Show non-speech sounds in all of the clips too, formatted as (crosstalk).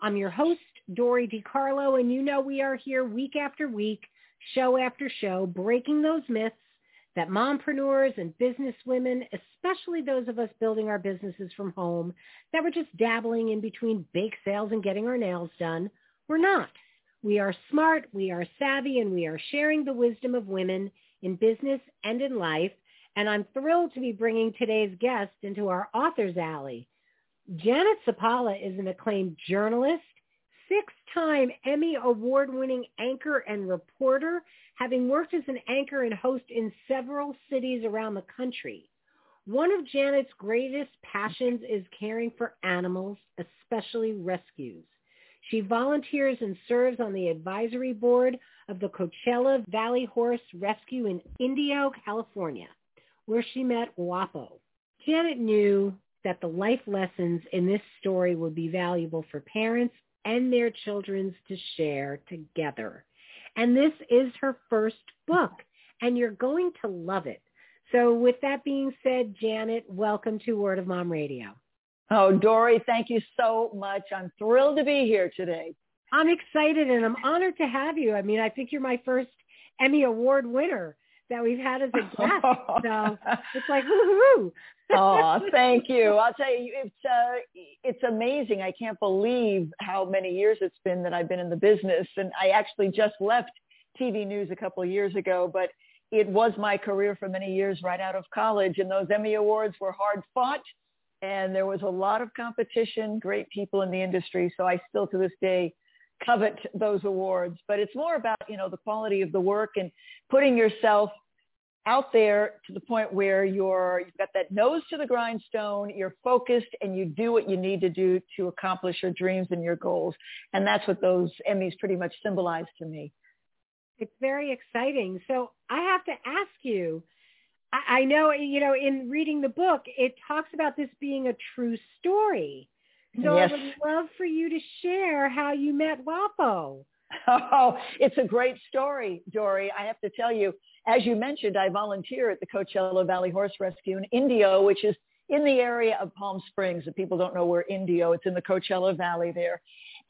I'm your host, Dory DiCarlo, and you know we are here week after week, show after show, breaking those myths that mompreneurs and business women, especially those of us building our businesses from home, that were just dabbling in between bake sales and getting our nails done, we're not. We are smart, we are savvy, and we are sharing the wisdom of women in business and in life. And I'm thrilled to be bringing today's guest into our author's alley. Janet Zappala is an acclaimed journalist, six-time Emmy award-winning anchor and reporter, having worked as an anchor and host in several cities around the country. One of Janet's greatest passions is caring for animals, especially rescues. She volunteers and serves on the advisory board of the Coachella Valley Horse Rescue in Indio, California, where she met Guapo. Janet knew that the life lessons in this story would be valuable for parents and their children to share together. And this is her first book, and you're going to love it. So with that being said, Janet, welcome to Word of Mom Radio. Oh, Dory, thank you so much. I'm thrilled to be here today. I'm excited and I'm honored to have you. I mean, I think you're my first Emmy Award winner that we've had as a guest. (laughs) so it's like, woo-hoo. Oh, (laughs) thank you. I'll tell you, it's uh, it's amazing. I can't believe how many years it's been that I've been in the business, and I actually just left TV news a couple of years ago, but it was my career for many years right out of college, and those Emmy awards were hard fought, and there was a lot of competition, great people in the industry. So I still to this day covet those awards, but it's more about you know the quality of the work and putting yourself out there to the point where you're you've got that nose to the grindstone, you're focused and you do what you need to do to accomplish your dreams and your goals. And that's what those Emmys pretty much symbolize to me. It's very exciting. So I have to ask you, I, I know, you know, in reading the book, it talks about this being a true story. So yes. I would love for you to share how you met Guapo. (laughs) Oh, it's a great story, Dory. I have to tell you, as you mentioned, I volunteer at the Coachella Valley Horse Rescue in Indio, which is in the area of Palm Springs. If people don't know where Indio, it's in the Coachella Valley there.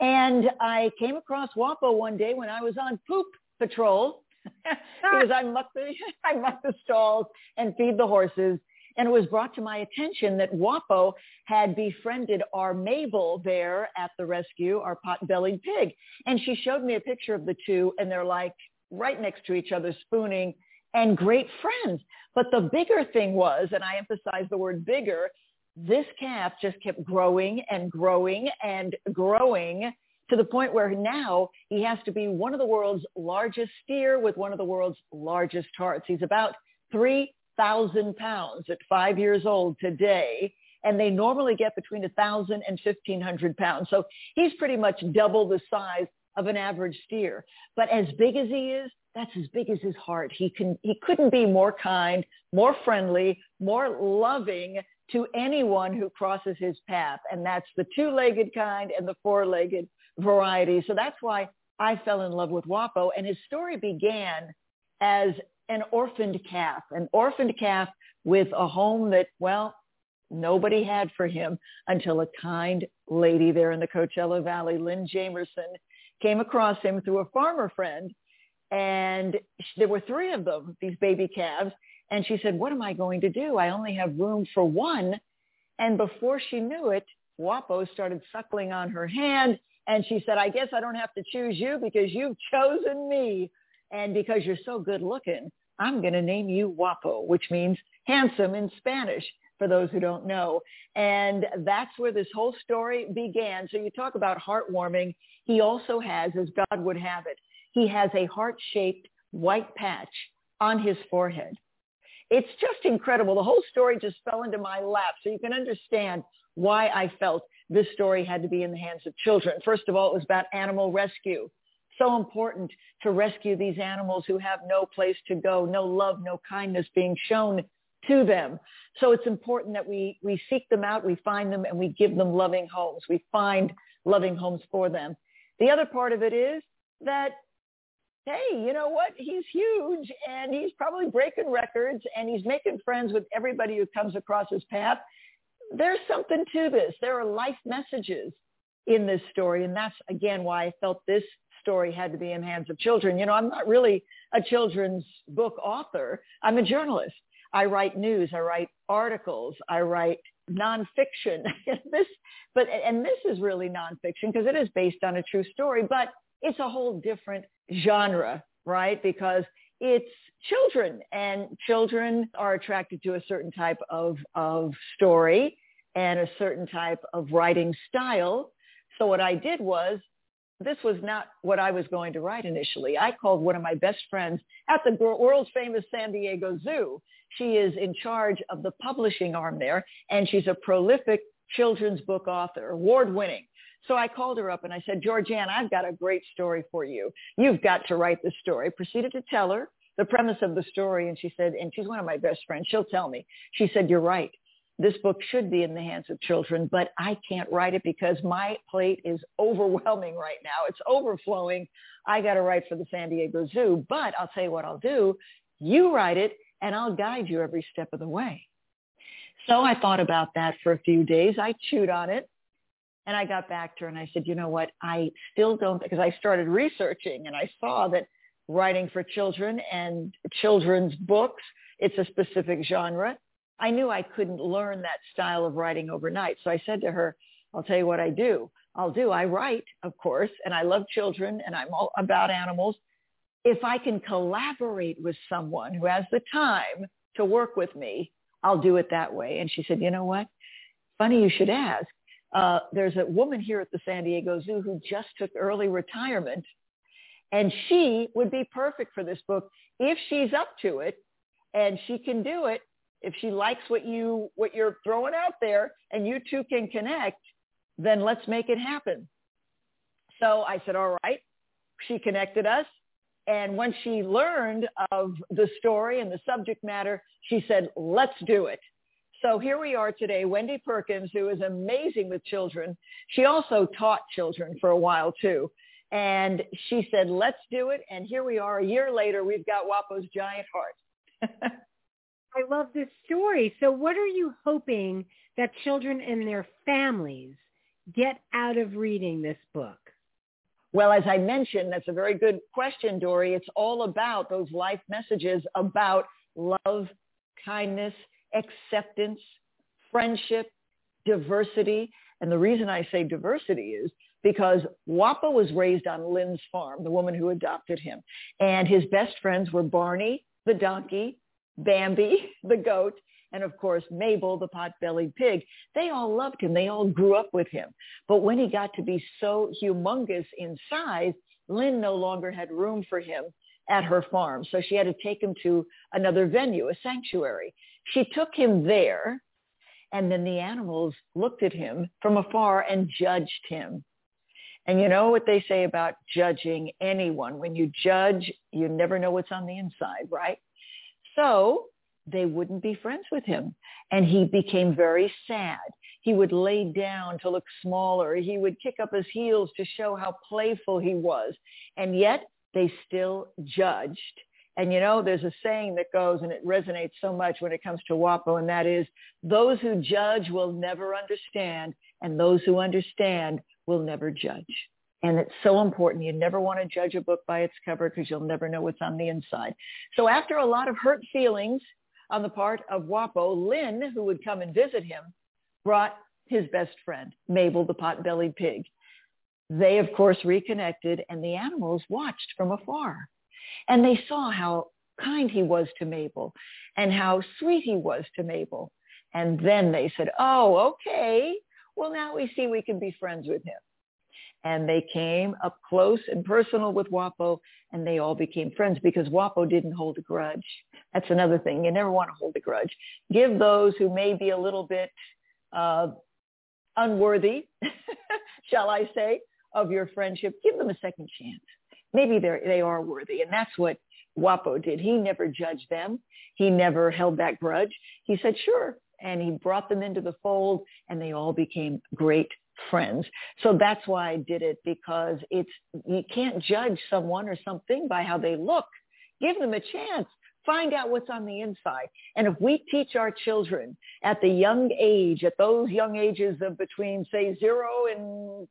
And I came across Guapo one day when I was on poop patrol (laughs) because I muck the (laughs) I muck the stalls and feed the horses. And it was brought to my attention that Guapo had befriended our Mabel there at the rescue, our pot-bellied pig. And she showed me a picture of the two, and they're like right next to each other, spooning and great friends. But the bigger thing was, and I emphasize the word bigger, this calf just kept growing and growing and growing to the point where now he has to be one of the world's largest steer with one of the world's largest hearts. He's about 3,000 pounds at five years old today. And they normally get between a thousand and fifteen hundred pounds. So he's pretty much double the size of an average steer. But as big as he is, that's as big as his heart. He can he couldn't be more kind, more friendly, more loving to anyone who crosses his path. And that's the two-legged kind and the four-legged variety. So that's why I fell in love with Guapo. And his story began as an orphaned calf, an orphaned calf with a home that, well, nobody had for him until a kind lady there in the Coachella Valley, Lynn Jamerson, came across him through a farmer friend. And there were three of them, these baby calves. And she said, what am I going to do? I only have room for one. And before she knew it, Guapo started suckling on her hand. And she said, I guess I don't have to choose you because you've chosen me. And because you're so good looking, I'm going to name you Guapo, which means handsome in Spanish for those who don't know. And that's where this whole story began. So you talk about heartwarming. He also has, as God would have it, he has a heart-shaped white patch on his forehead. It's just incredible. The whole story just fell into my lap so you can understand why I felt this story had to be in the hands of children. First of all, it was about animal rescue. So important to rescue these animals who have no place to go, no love, no kindness being shown to them. So it's important that we, we seek them out, we find them, and we give them loving homes. We find loving homes for them. The other part of it is that, hey, you know what? He's huge and he's probably breaking records and he's making friends with everybody who comes across his path. There's something to this. There are life messages in this story. And that's, again, why I felt this story had to be in hands of children. You know, I'm not really a children's book author. I'm a journalist. I write news. I write articles. I write nonfiction. (laughs) this, but and this is really nonfiction because it is based on a true story, but it's a whole different genre, right? Because it's children and children are attracted to a certain type of, of story and a certain type of writing style. So what I did was this was not what I was going to write initially. I called one of my best friends at the world famous San Diego Zoo. She is in charge of the publishing arm there, and she's a prolific children's book author, award-winning. So I called her up and I said, Georgianne, I've got a great story for you. You've got to write the story. Proceeded to tell her the premise of the story, and she said, and she's one of my best friends. She'll tell me. She said, you're right this book should be in the hands of children, but I can't write it because my plate is overwhelming right now. It's overflowing. I got to write for the San Diego Zoo, but I'll tell you what I'll do. You write it and I'll guide you every step of the way. So I thought about that for a few days. I chewed on it and I got back to her and I said, you know what? I still don't, because I started researching and I saw that writing for children and children's books, it's a specific genre I knew I couldn't learn that style of writing overnight. So I said to her, I'll tell you what I do. I'll do. I write, of course, and I love children and I'm all about animals. If I can collaborate with someone who has the time to work with me, I'll do it that way. And she said, you know what? Funny you should ask. Uh, there's a woman here at the San Diego Zoo who just took early retirement and she would be perfect for this book if she's up to it and she can do it if she likes what you what you're throwing out there and you two can connect, then let's make it happen. So I said, all right. She connected us. And when she learned of the story and the subject matter, she said, let's do it. So here we are today, Wendy Perkins, who is amazing with children. She also taught children for a while too. And she said, let's do it. And here we are a year later, we've got Guapo's giant heart. (laughs) I love this story. So what are you hoping that children and their families get out of reading this book? Well, as I mentioned, that's a very good question, Dory. It's all about those life messages about love, kindness, acceptance, friendship, diversity. And the reason I say diversity is because Guapo was raised on Lynn's farm, the woman who adopted him. And his best friends were Barney, the donkey, Bambi, (laughs) the goat, and of course Mabel, the pot-bellied pig. They all loved him. They all grew up with him. But when he got to be so humongous in size, Lynn no longer had room for him at her farm. So she had to take him to another venue, a sanctuary. She took him there, and then the animals looked at him from afar and judged him. And you know what they say about judging anyone. When you judge, you never know what's on the inside, right? So they wouldn't be friends with him. And he became very sad. He would lay down to look smaller. He would kick up his heels to show how playful he was. And yet they still judged. And you know, there's a saying that goes, and it resonates so much when it comes to Guapo, and that is, those who judge will never understand, and those who understand will never judge. And it's so important. You never want to judge a book by its cover because you'll never know what's on the inside. So after a lot of hurt feelings on the part of Guapo, Lynn, who would come and visit him, brought his best friend, Mabel, the pot-bellied pig. They, of course, reconnected and the animals watched from afar. And they saw how kind he was to Mabel and how sweet he was to Mabel. And then they said, oh, okay. Well, now we see we can be friends with him and they came up close and personal with Guapo and they all became friends because Guapo didn't hold a grudge. That's another thing. You never want to hold a grudge. Give those who may be a little bit uh, unworthy, (laughs) shall I say, of your friendship, give them a second chance. Maybe they they are worthy, and that's what Guapo did. He never judged them. He never held that grudge. He said, "Sure," and he brought them into the fold, and they all became great friends. So that's why I did it because it's you can't judge someone or something by how they look. Give them a chance. Find out what's on the inside. And if we teach our children at the young age, at those young ages of between say zero and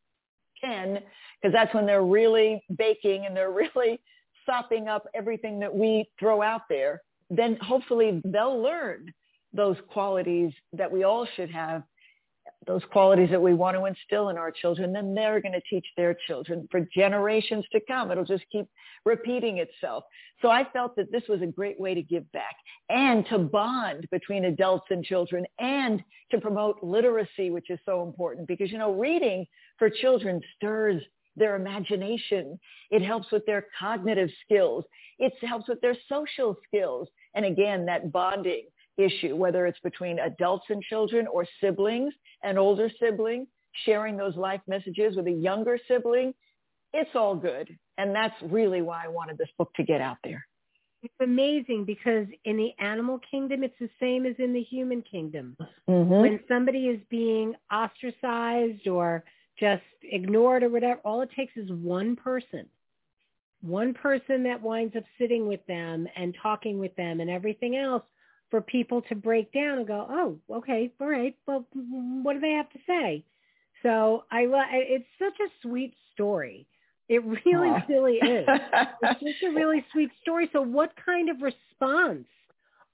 10, because that's when they're really baking and they're (laughs) really sopping up everything that we throw out there, then hopefully they'll learn those qualities that we all should have those qualities that we want to instill in our children, then they're going to teach their children for generations to come. It'll just keep repeating itself. So I felt that this was a great way to give back and to bond between adults and children and to promote literacy, which is so important because, you know, reading for children stirs their imagination. It helps with their cognitive skills. It helps with their social skills. And again, that bonding issue, whether it's between adults and children or siblings, an older sibling, sharing those life messages with a younger sibling, it's all good. And that's really why I wanted this book to get out there. It's amazing because in the animal kingdom, it's the same as in the human kingdom. Mm-hmm. When somebody is being ostracized or just ignored or whatever, all it takes is one person. One person that winds up sitting with them and talking with them and everything else for people to break down and go, oh, okay, all right, well, what do they have to say? So I, it's such a sweet story. It really, Aww. really is. (laughs) it's just a really sweet story. So what kind of response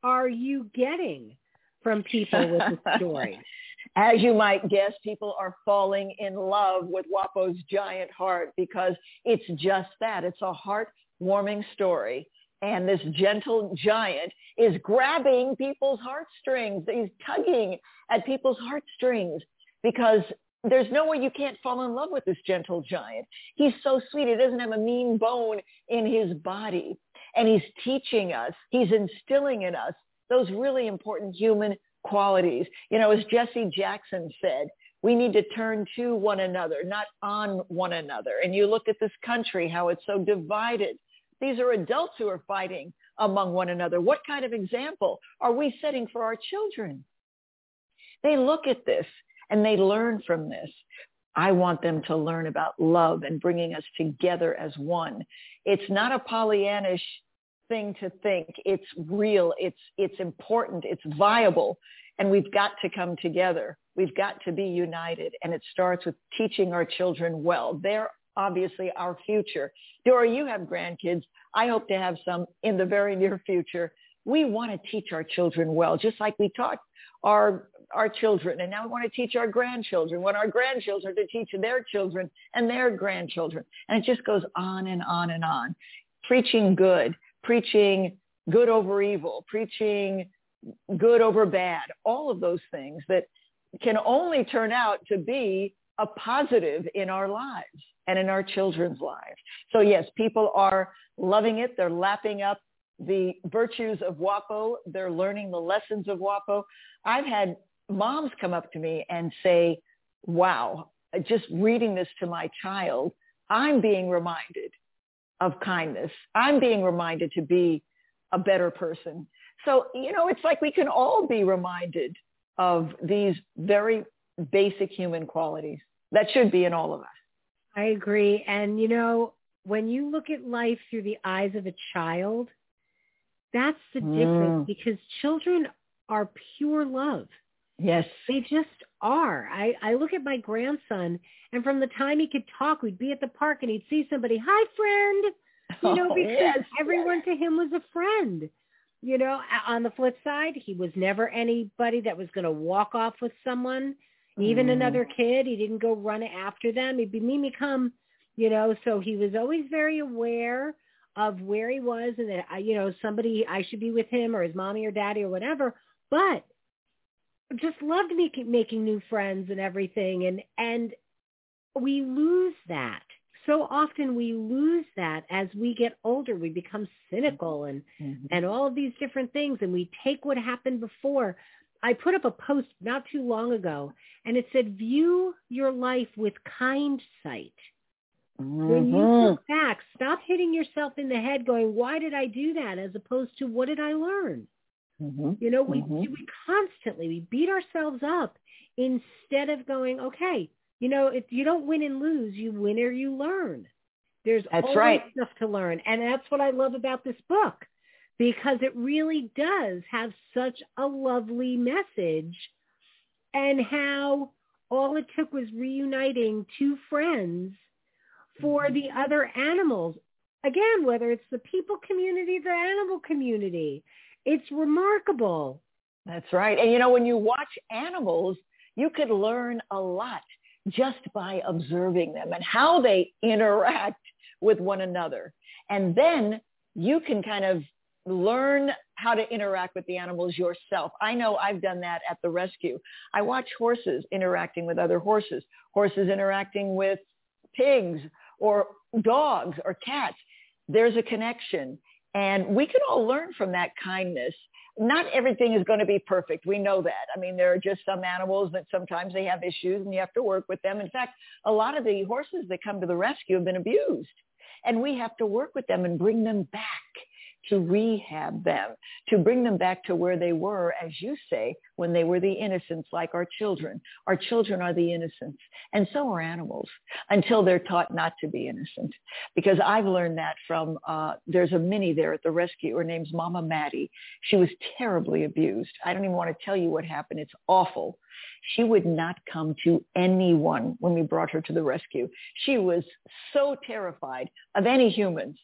are you getting from people with the (laughs) story? As you might guess, people are falling in love with Guapo's giant heart because it's just that. It's a heart-warming story and this gentle giant is grabbing people's heartstrings. He's tugging at people's heartstrings because there's no way you can't fall in love with this gentle giant. He's so sweet. He doesn't have a mean bone in his body. And he's teaching us, he's instilling in us those really important human qualities. You know, as Jesse Jackson said, we need to turn to one another, not on one another. And you look at this country, how it's so divided these are adults who are fighting among one another. What kind of example are we setting for our children? They look at this and they learn from this. I want them to learn about love and bringing us together as one. It's not a Pollyannish thing to think. It's real. It's, it's important. It's viable. And we've got to come together. We've got to be united. And it starts with teaching our children well. They're obviously our future. Dora, you have grandkids. I hope to have some in the very near future. We want to teach our children well, just like we taught our our children, and now we want to teach our grandchildren. Want our grandchildren to teach their children and their grandchildren, and it just goes on and on and on. Preaching good, preaching good over evil, preaching good over bad, all of those things that can only turn out to be a positive in our lives and in our children's lives. So yes, people are loving it. They're lapping up the virtues of Guapo. They're learning the lessons of Guapo. I've had moms come up to me and say, wow, just reading this to my child, I'm being reminded of kindness. I'm being reminded to be a better person. So, you know, it's like we can all be reminded of these very basic human qualities that should be in all of us. I agree. And, you know, when you look at life through the eyes of a child, that's the mm. difference because children are pure love. Yes. They just are. I, I look at my grandson and from the time he could talk, we'd be at the park and he'd see somebody, hi friend, you know, (laughs) oh, because yes, everyone to him was a friend. You know, on the flip side, he was never anybody that was going to walk off with someone even mm. another kid. He didn't go run after them. He'd be me come, you know, so he was always very aware of where he was and that, you know, somebody, I should be with him or his mommy or daddy or whatever. But just loved making, making new friends and everything. And, and we lose that. So often we lose that as we get older. We become cynical and, mm-hmm. and all of these different things. And we take what happened before I put up a post not too long ago and it said, view your life with kind sight. Mm-hmm. When you mm-hmm. look back, stop hitting yourself in the head going, why did I do that? As opposed to what did I learn? Mm-hmm. You know, we, mm-hmm. we constantly, we beat ourselves up instead of going, okay, you know, if you don't win and lose, you win or you learn. There's that's always right. stuff to learn. And that's what I love about this book because it really does have such a lovely message and how all it took was reuniting two friends for mm-hmm. the other animals. Again, whether it's the people community, the animal community, it's remarkable. That's right. And you know, when you watch animals, you could learn a lot just by observing them and how they interact with one another. And then you can kind of learn how to interact with the animals yourself. I know I've done that at the rescue. I watch horses interacting with other horses, horses interacting with pigs or dogs or cats. There's a connection. And we can all learn from that kindness. Not everything is going to be perfect. We know that. I mean, there are just some animals that sometimes they have issues and you have to work with them. In fact, a lot of the horses that come to the rescue have been abused and we have to work with them and bring them back to rehab them, to bring them back to where they were, as you say, when they were the innocents like our children. Our children are the innocents, and so are animals until they're taught not to be innocent. Because I've learned that from, uh, there's a mini there at the rescue. Her name's Mama Maddie. She was terribly abused. I don't even want to tell you what happened. It's awful. She would not come to anyone when we brought her to the rescue. She was so terrified of any humans.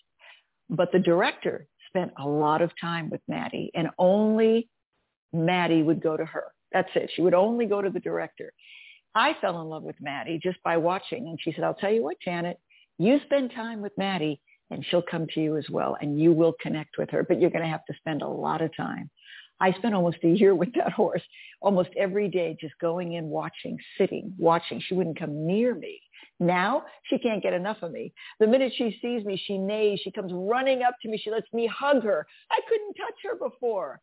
But the director spent a lot of time with Maddie and only Maddie would go to her. That's it. She would only go to the director. I fell in love with Maddie just by watching. And she said, I'll tell you what, Janet, you spend time with Maddie and she'll come to you as well and you will connect with her, but you're going to have to spend a lot of time. I spent almost a year with that horse, almost every day, just going in, watching, sitting, watching. She wouldn't come near me. Now she can't get enough of me. The minute she sees me, she neighs. She comes running up to me. She lets me hug her. I couldn't touch her before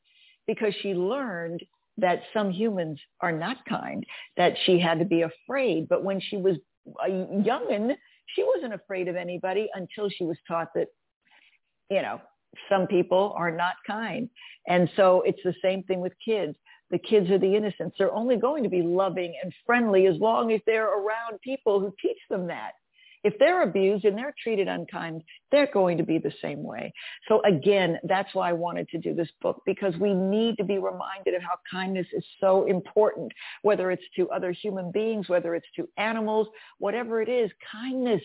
because she learned that some humans are not kind, that she had to be afraid. But when she was a youngin, she wasn't afraid of anybody until she was taught that, you know, some people are not kind. And so it's the same thing with kids the kids are the innocents. They're only going to be loving and friendly as long as they're around people who teach them that. If they're abused and they're treated unkind, they're going to be the same way. So again, that's why I wanted to do this book because we need to be reminded of how kindness is so important, whether it's to other human beings, whether it's to animals, whatever it is, kindness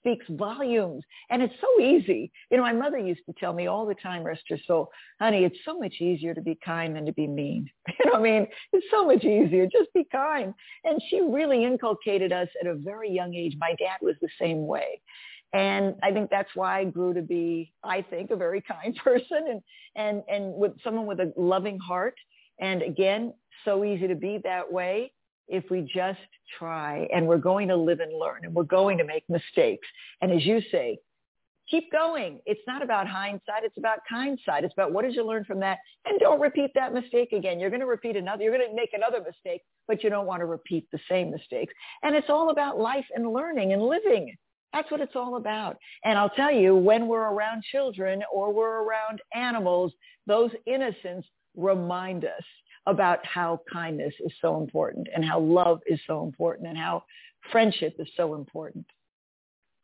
speaks volumes. And it's so easy. You know, my mother used to tell me all the time, rest her soul, honey, it's so much easier to be kind than to be mean. (laughs) You know, I mean, it's so much easier. Just be kind. And she really inculcated us at a very young age. My dad was the same way. And I think that's why I grew to be, I think, a very (laughs) kind person and, and, and with someone with a loving heart. And again, so easy to be that way if we just try and we're going to live and learn and we're going to make mistakes. And as you say, keep going. It's not about hindsight. It's about hindsight. It's about what did you learn from that? And don't repeat that mistake again. You're going to repeat another, you're going to make another mistake, but you don't want to repeat the same mistakes. And it's all about life and learning and living. That's what it's all about. And I'll tell you, when we're around children or we're around animals, those innocents remind us about how kindness is so important and how love is so important and how friendship is so important.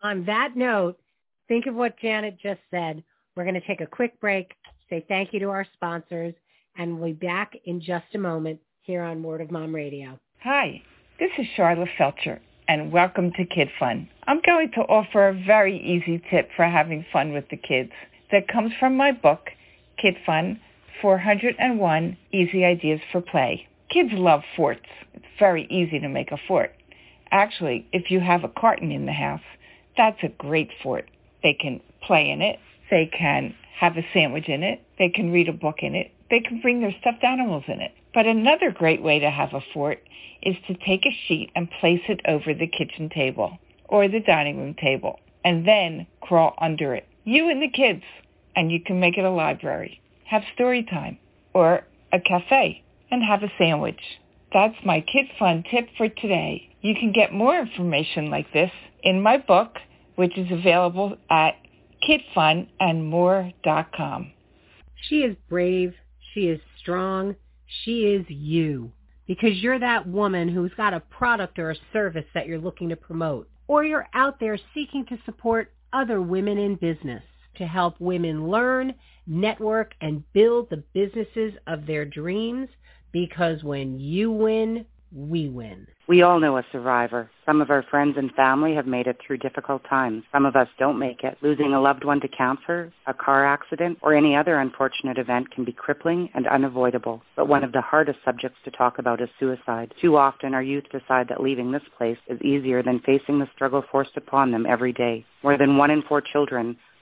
On that note, think of what Janet just said. We're going to take a quick break, say thank you to our sponsors, and we'll be back in just a moment here on Word of Mom Radio. Hi, this is Charlotte Felcher, and welcome to Kid Fun. I'm going to offer a very easy tip for having fun with the kids that comes from my book, Kid Fun, 401 Easy Ideas for Play. Kids love forts. It's very easy to make a fort. Actually, if you have a carton in the house, that's a great fort. They can play in it. They can have a sandwich in it. They can read a book in it. They can bring their stuffed animals in it. But another great way to have a fort is to take a sheet and place it over the kitchen table or the dining room table and then crawl under it. You and the kids. And you can make it a library have story time or a cafe. and have a sandwich. That's my Kid Fun tip for today. You can get more information like this in my book, which is available at kidfunandmore.com. She is brave. She is strong. She is you because you're that woman who's got a product or a service that you're looking to promote. Or you're out there seeking to support other women in business to help women learn, network, and build the businesses of their dreams because when you win, we win. We all know a survivor. Some of our friends and family have made it through difficult times. Some of us don't make it. Losing a loved one to cancer, a car accident, or any other unfortunate event can be crippling and unavoidable. But one of the hardest subjects to talk about is suicide. Too often our youth decide that leaving this place is easier than facing the struggle forced upon them every day. More than one in four children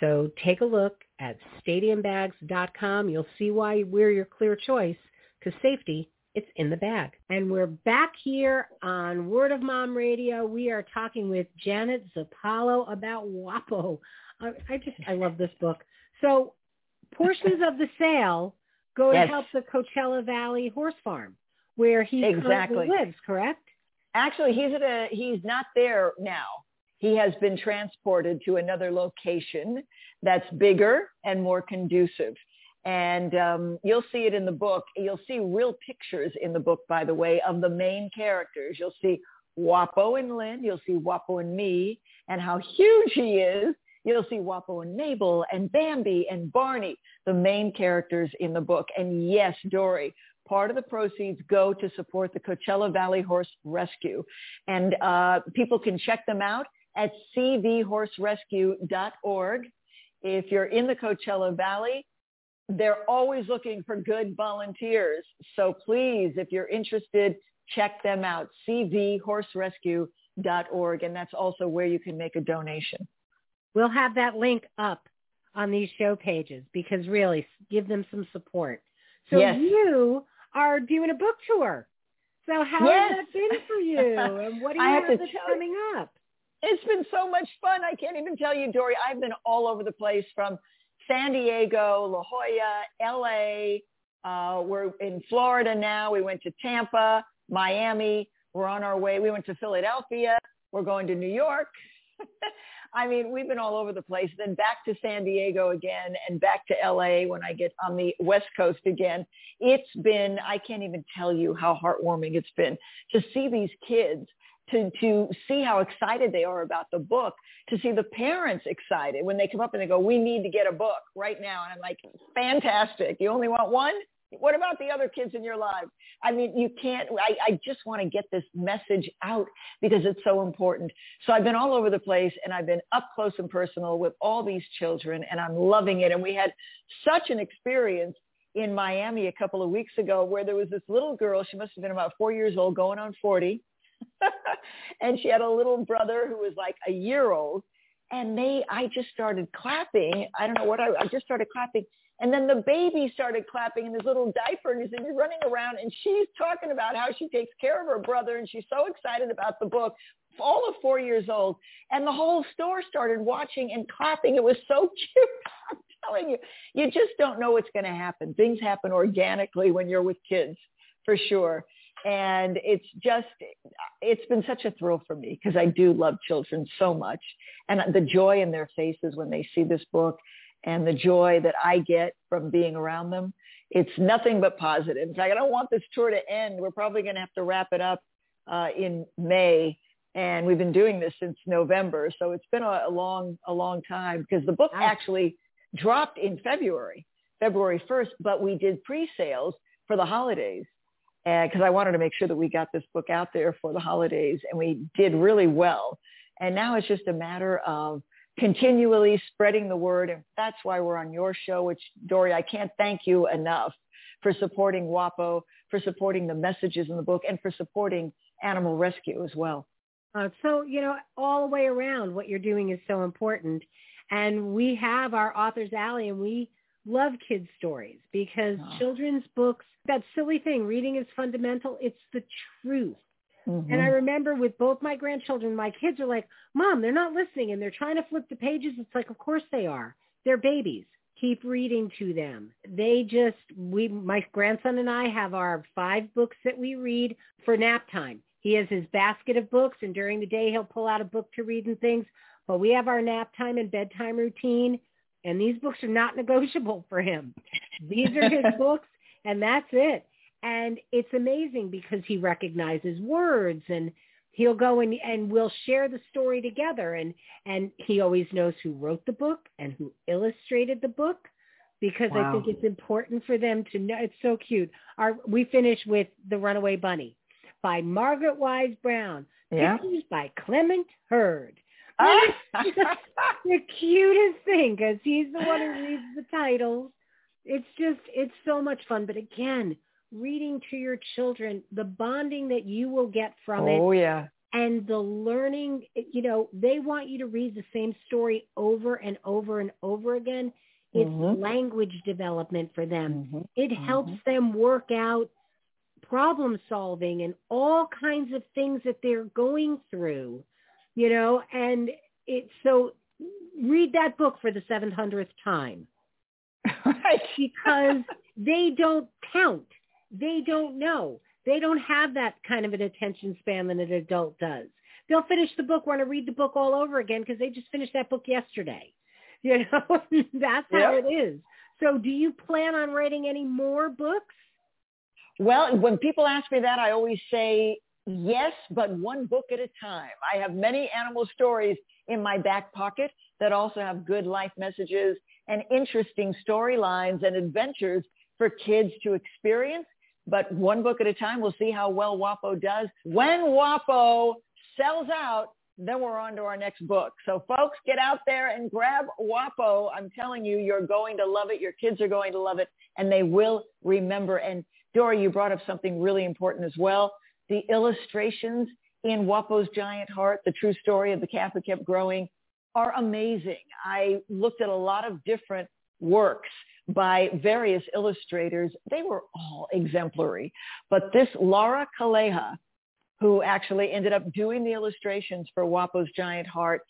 So take a look at stadiumbags.com. You'll see why we're your clear choice because safety, it's in the bag. And we're back here on Word of Mom Radio. We are talking with Janet Zappala about Guapo. I, I just, I love this book. So portions of the sale go yes. to help the Coachella Valley Horse Farm where he exactly. lives, correct? Actually, he's at a, he's not there now he has been transported to another location that's bigger and more conducive. And um, you'll see it in the book. You'll see real pictures in the book, by the way, of the main characters. You'll see Guapo and Lynn. You'll see Guapo and me and how huge he is. You'll see Guapo and Mabel and Bambi and Barney, the main characters in the book. And yes, Dory, part of the proceeds go to support the Coachella Valley Horse Rescue. And uh, people can check them out at cvhorserescue.org. If you're in the Coachella Valley, they're always looking for good volunteers. So please, if you're interested, check them out, cvhorserescue.org. And that's also where you can make a donation. We'll have that link up on these show pages because really give them some support. So yes. you are doing a book tour. So how yes. has that been for you? And what do (laughs) you have, have that's coming up? It's been so much fun. I can't even tell you, Dory. I've been all over the place from San Diego, La Jolla, LA. Uh, we're in Florida now. We went to Tampa, Miami. We're on our way. We went to Philadelphia. We're going to New York. (laughs) I mean, we've been all over the place. Then back to San Diego again and back to LA when I get on the West Coast again. It's been, I can't even tell you how heartwarming it's been to see these kids to, to see how excited they are about the book, to see the parents excited when they come up and they go, we need to get a book right now. And I'm like, fantastic. You only want one? What about the other kids in your life? I mean, you can't, I, I just want to get this message out because it's so important. So I've been all over the place and I've been up close and personal with all these children and I'm loving it. And we had such an experience in Miami a couple of weeks ago where there was this little girl, she must have been about four years old, going on 40 (laughs) and she had a little brother who was like a year old. And they, I just started clapping. I don't know what I, I just started clapping. And then the baby started clapping in his little diaper and he's running around and she's talking about how she takes care of her brother and she's so excited about the book, all of four years old. And the whole store started watching and clapping. It was so (laughs) cute. I'm telling you, you just don't know what's going to happen. Things happen organically when you're with kids, for sure and it's just it's been such a thrill for me because I do love children so much and the joy in their faces when they see this book and the joy that I get from being around them it's nothing but positive. In fact, I don't want this tour to end. We're probably going to have to wrap it up uh, in May. And we've been doing this since November. So it's been a, a long, a long time because the book actually dropped in February, February 1st, but we did pre-sales for the holidays because I wanted to make sure that we got this book out there for the holidays and we did really well. And now it's just a matter of continually spreading the word. And that's why we're on your show, which Dory, I can't thank you enough for supporting Guapo, for supporting the messages in the book, and for supporting animal rescue as well. Uh, so, you know, all the way around, what you're doing is so important. And we have our Authors Alley, and we love kids' stories because oh. children's books, that silly thing, reading is fundamental. It's the truth. Mm-hmm. And I remember with both my grandchildren, my kids are like, Mom, they're not listening and they're trying to flip the pages. It's like, of course they are. They're babies. Keep reading to them. They just, we, my grandson and I have our five books that we read for nap time. He has his basket of books and during the day he'll pull out a book to read and things. But we have our nap time and bedtime routine and these books are not (laughs) negotiable for him. These are his (laughs) books and that's it. And it's amazing because he recognizes words and he'll go and, and we'll share the story together. And, and he always knows who wrote the book and who illustrated the book because wow. I think it's important for them to know. It's so cute. Our, we finish with The Runaway Bunny by Margaret Wise Brown. Yeah. Pictures by Clement Hurd. (laughs) the cutest thing because he's the one who reads the titles. It's just, it's so much fun. But again, reading to your children, the bonding that you will get from oh, it. Oh, yeah. And the learning, you know, they want you to read the same story over and over and over again. It's mm-hmm. language development for them. Mm-hmm. It mm-hmm. helps them work out problem solving and all kinds of things that they're going through, you know, and it, so read that book for the 700th time. Right. (laughs) because they don't count they don't know. They don't have that kind of an attention span that an adult does. They'll finish the book, want to read the book all over again because they just finished that book yesterday. (laughs) You know, that's how yep. it is. So do you plan on writing any more books? Well, when people ask me that, I always say yes, but one book at a time. I have many animal stories in my back pocket that also have good life messages and interesting storylines and adventures for kids to experience but one book at a time. We'll see how well Guapo does. When Guapo sells out, then we're on to our next book. So folks, get out there and grab Guapo. I'm telling you, you're going to love it. Your kids are going to love it and they will remember. And Dory, you brought up something really important as well. The illustrations in Guapo's Giant Heart, the true story of the calf who kept growing, are amazing. I looked at a lot of different works by various illustrators. They were all exemplary. But this Laura Kaleha, who actually ended up doing the illustrations for Guapo's Giant Heart,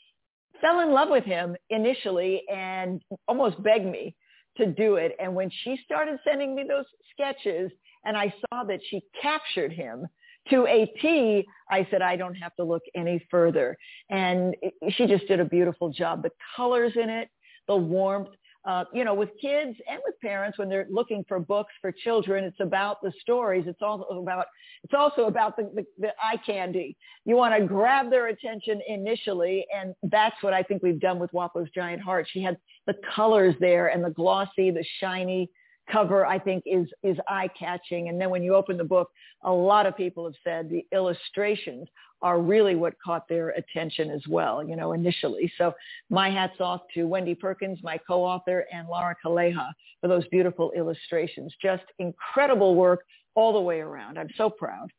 fell in love with him initially and almost begged me to do it. And when she started sending me those sketches and I saw that she captured him to a T, I said, I don't have to look any further. And she just did a beautiful job. The colors in it, the warmth, uh, you know, with kids and with parents when they're looking for books for children, it's about the stories. It's also about it's also about the, the, the eye candy. You want to grab their attention initially, and that's what I think we've done with Guapo's Giant Heart. She had the colors there and the glossy, the shiny cover. I think is is eye catching, and then when you open the book, a lot of people have said the illustrations are really what caught their attention as well, you know, initially. So my hat's off to Wendy Perkins, my co-author, and Laura Kaleha for those beautiful illustrations. Just incredible work all the way around. I'm so proud.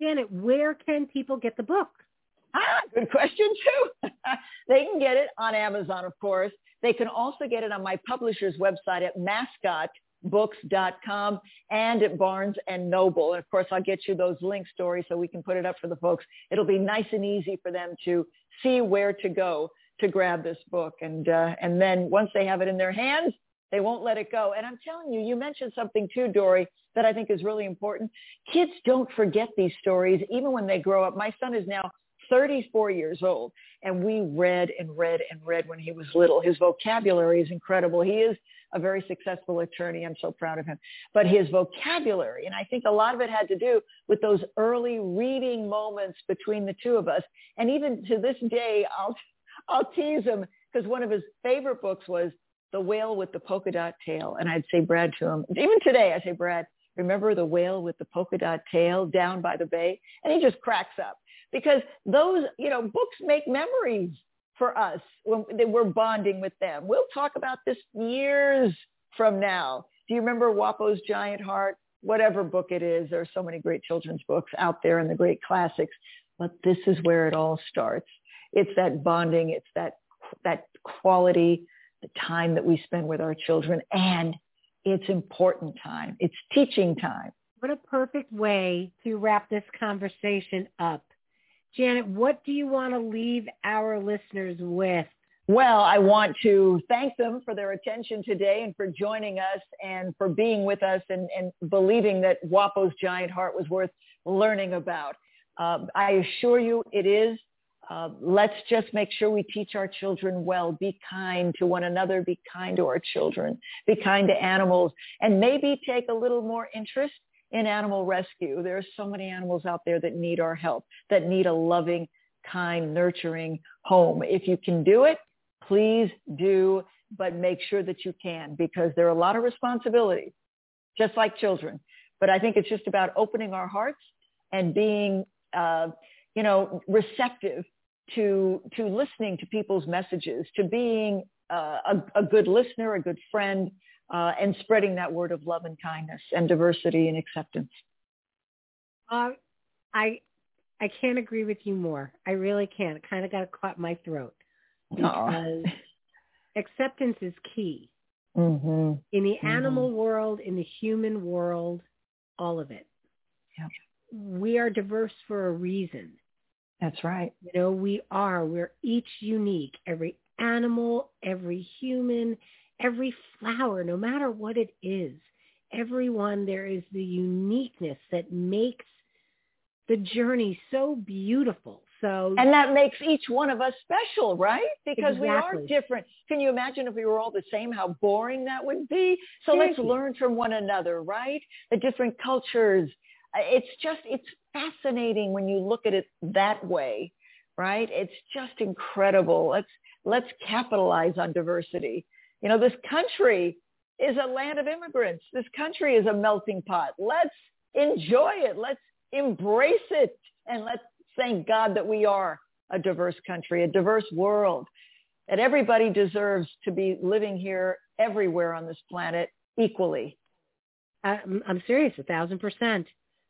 Janet, where can people get the book? Ah, good question too. (laughs) they can get it on Amazon, of course. They can also get it on my publisher's website at mascotbooks.com and at Barnes and Noble. And of course, I'll get you those link stories so we can put it up for the folks. It'll be nice and easy for them to see where to go to grab this book. And, uh, and then once they have it in their hands, they won't let it go. And I'm telling you, you mentioned something too, Dory, that I think is really important. Kids don't forget these stories even when they grow up. My son is now 34 years old and we read and read and read when he was little. His vocabulary is incredible. He is a very successful attorney. I'm so proud of him. But his vocabulary, and I think a lot of it had to do with those early reading moments between the two of us. And even to this day, I'll, I'll tease him because one of his favorite books was The Whale with the Polka Dot Tail. And I'd say, Brad, to him, even today, I say, Brad, remember the whale with the polka dot tail down by the bay? And he just cracks up because those, you know, books make memories for us when we're bonding with them. We'll talk about this years from now. Do you remember Guapo's Giant Heart? Whatever book it is, there are so many great children's books out there and the great classics. But this is where it all starts. It's that bonding. It's that that quality, the time that we spend with our children, and it's important time. It's teaching time. What a perfect way to wrap this conversation up. Janet, what do you want to leave our listeners with? Well, I want to thank them for their attention today and for joining us and for being with us and, and believing that Guapo's Giant Heart was worth learning about. Um, I assure you it is. Uh, let's just make sure we teach our children well. Be kind to one another. Be kind to our children. Be kind to animals. And maybe take a little more interest in animal rescue. There are so many animals out there that need our help, that need a loving, kind, nurturing home. If you can do it, please do, but make sure that you can because there are a lot of responsibilities, just like children. But I think it's just about opening our hearts and being, uh, you know, receptive to to listening to people's messages, to being uh, a, a good listener, a good friend, uh, and spreading that word of love and kindness and diversity and acceptance. Uh, I I can't agree with you more. I really can't. It kind of got caught my throat because acceptance is key mm-hmm. in the mm-hmm. animal world, in the human world, all of it. Yep. We are diverse for a reason. That's right. You know, we are. We're each unique. Every animal, every human, every flower, no matter what it is, everyone, there is the uniqueness that makes the journey so beautiful. So And that makes each one of us special, right? Because exactly. we are different. Can you imagine if we were all the same, how boring that would be? So let's learn from one another, right? The different cultures. It's just, it's fascinating when you look at it that way, right? It's just incredible. Let's, let's capitalize on diversity. You know, this country is a land of immigrants. This country is a melting pot. Let's enjoy it. Let's embrace it. And let's thank God that we are a diverse country, a diverse world, that everybody deserves to be living here everywhere on this planet equally. I'm, I'm serious, a thousand percent.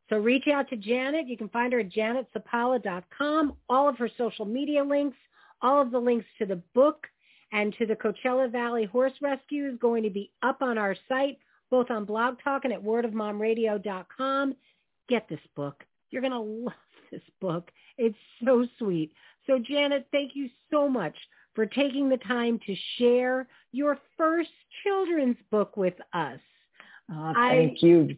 So reach out to Janet. You can find her at janetzappala.com. All of her social media links, all of the links to the book and to the Coachella Valley Horse Rescue is going to be up on our site, both on Blog Talk and at wordofmomradio.com. Get this book. You're going to love this book. It's so sweet. So Janet, thank you so much for taking the time to share your first children's book with us. Oh, thank I, you.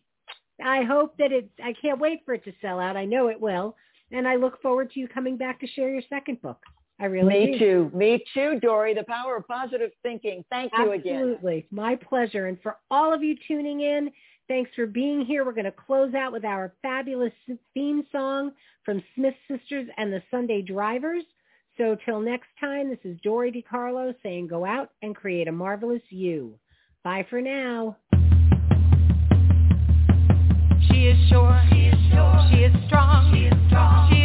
I hope that it, I can't wait for it to sell out. I know it will. And I look forward to you coming back to share your second book. I really Me do. too. Me too, Dory. The power of positive thinking. Thank you Absolutely. again. Absolutely. My pleasure. And for all of you tuning in, thanks for being here. We're going to close out with our fabulous theme song from Smith Sisters and the Sunday Drivers. So till next time, this is Dory DiCarlo saying go out and create a marvelous you. Bye for now. She is sure. She is sure. She is strong. She is strong. She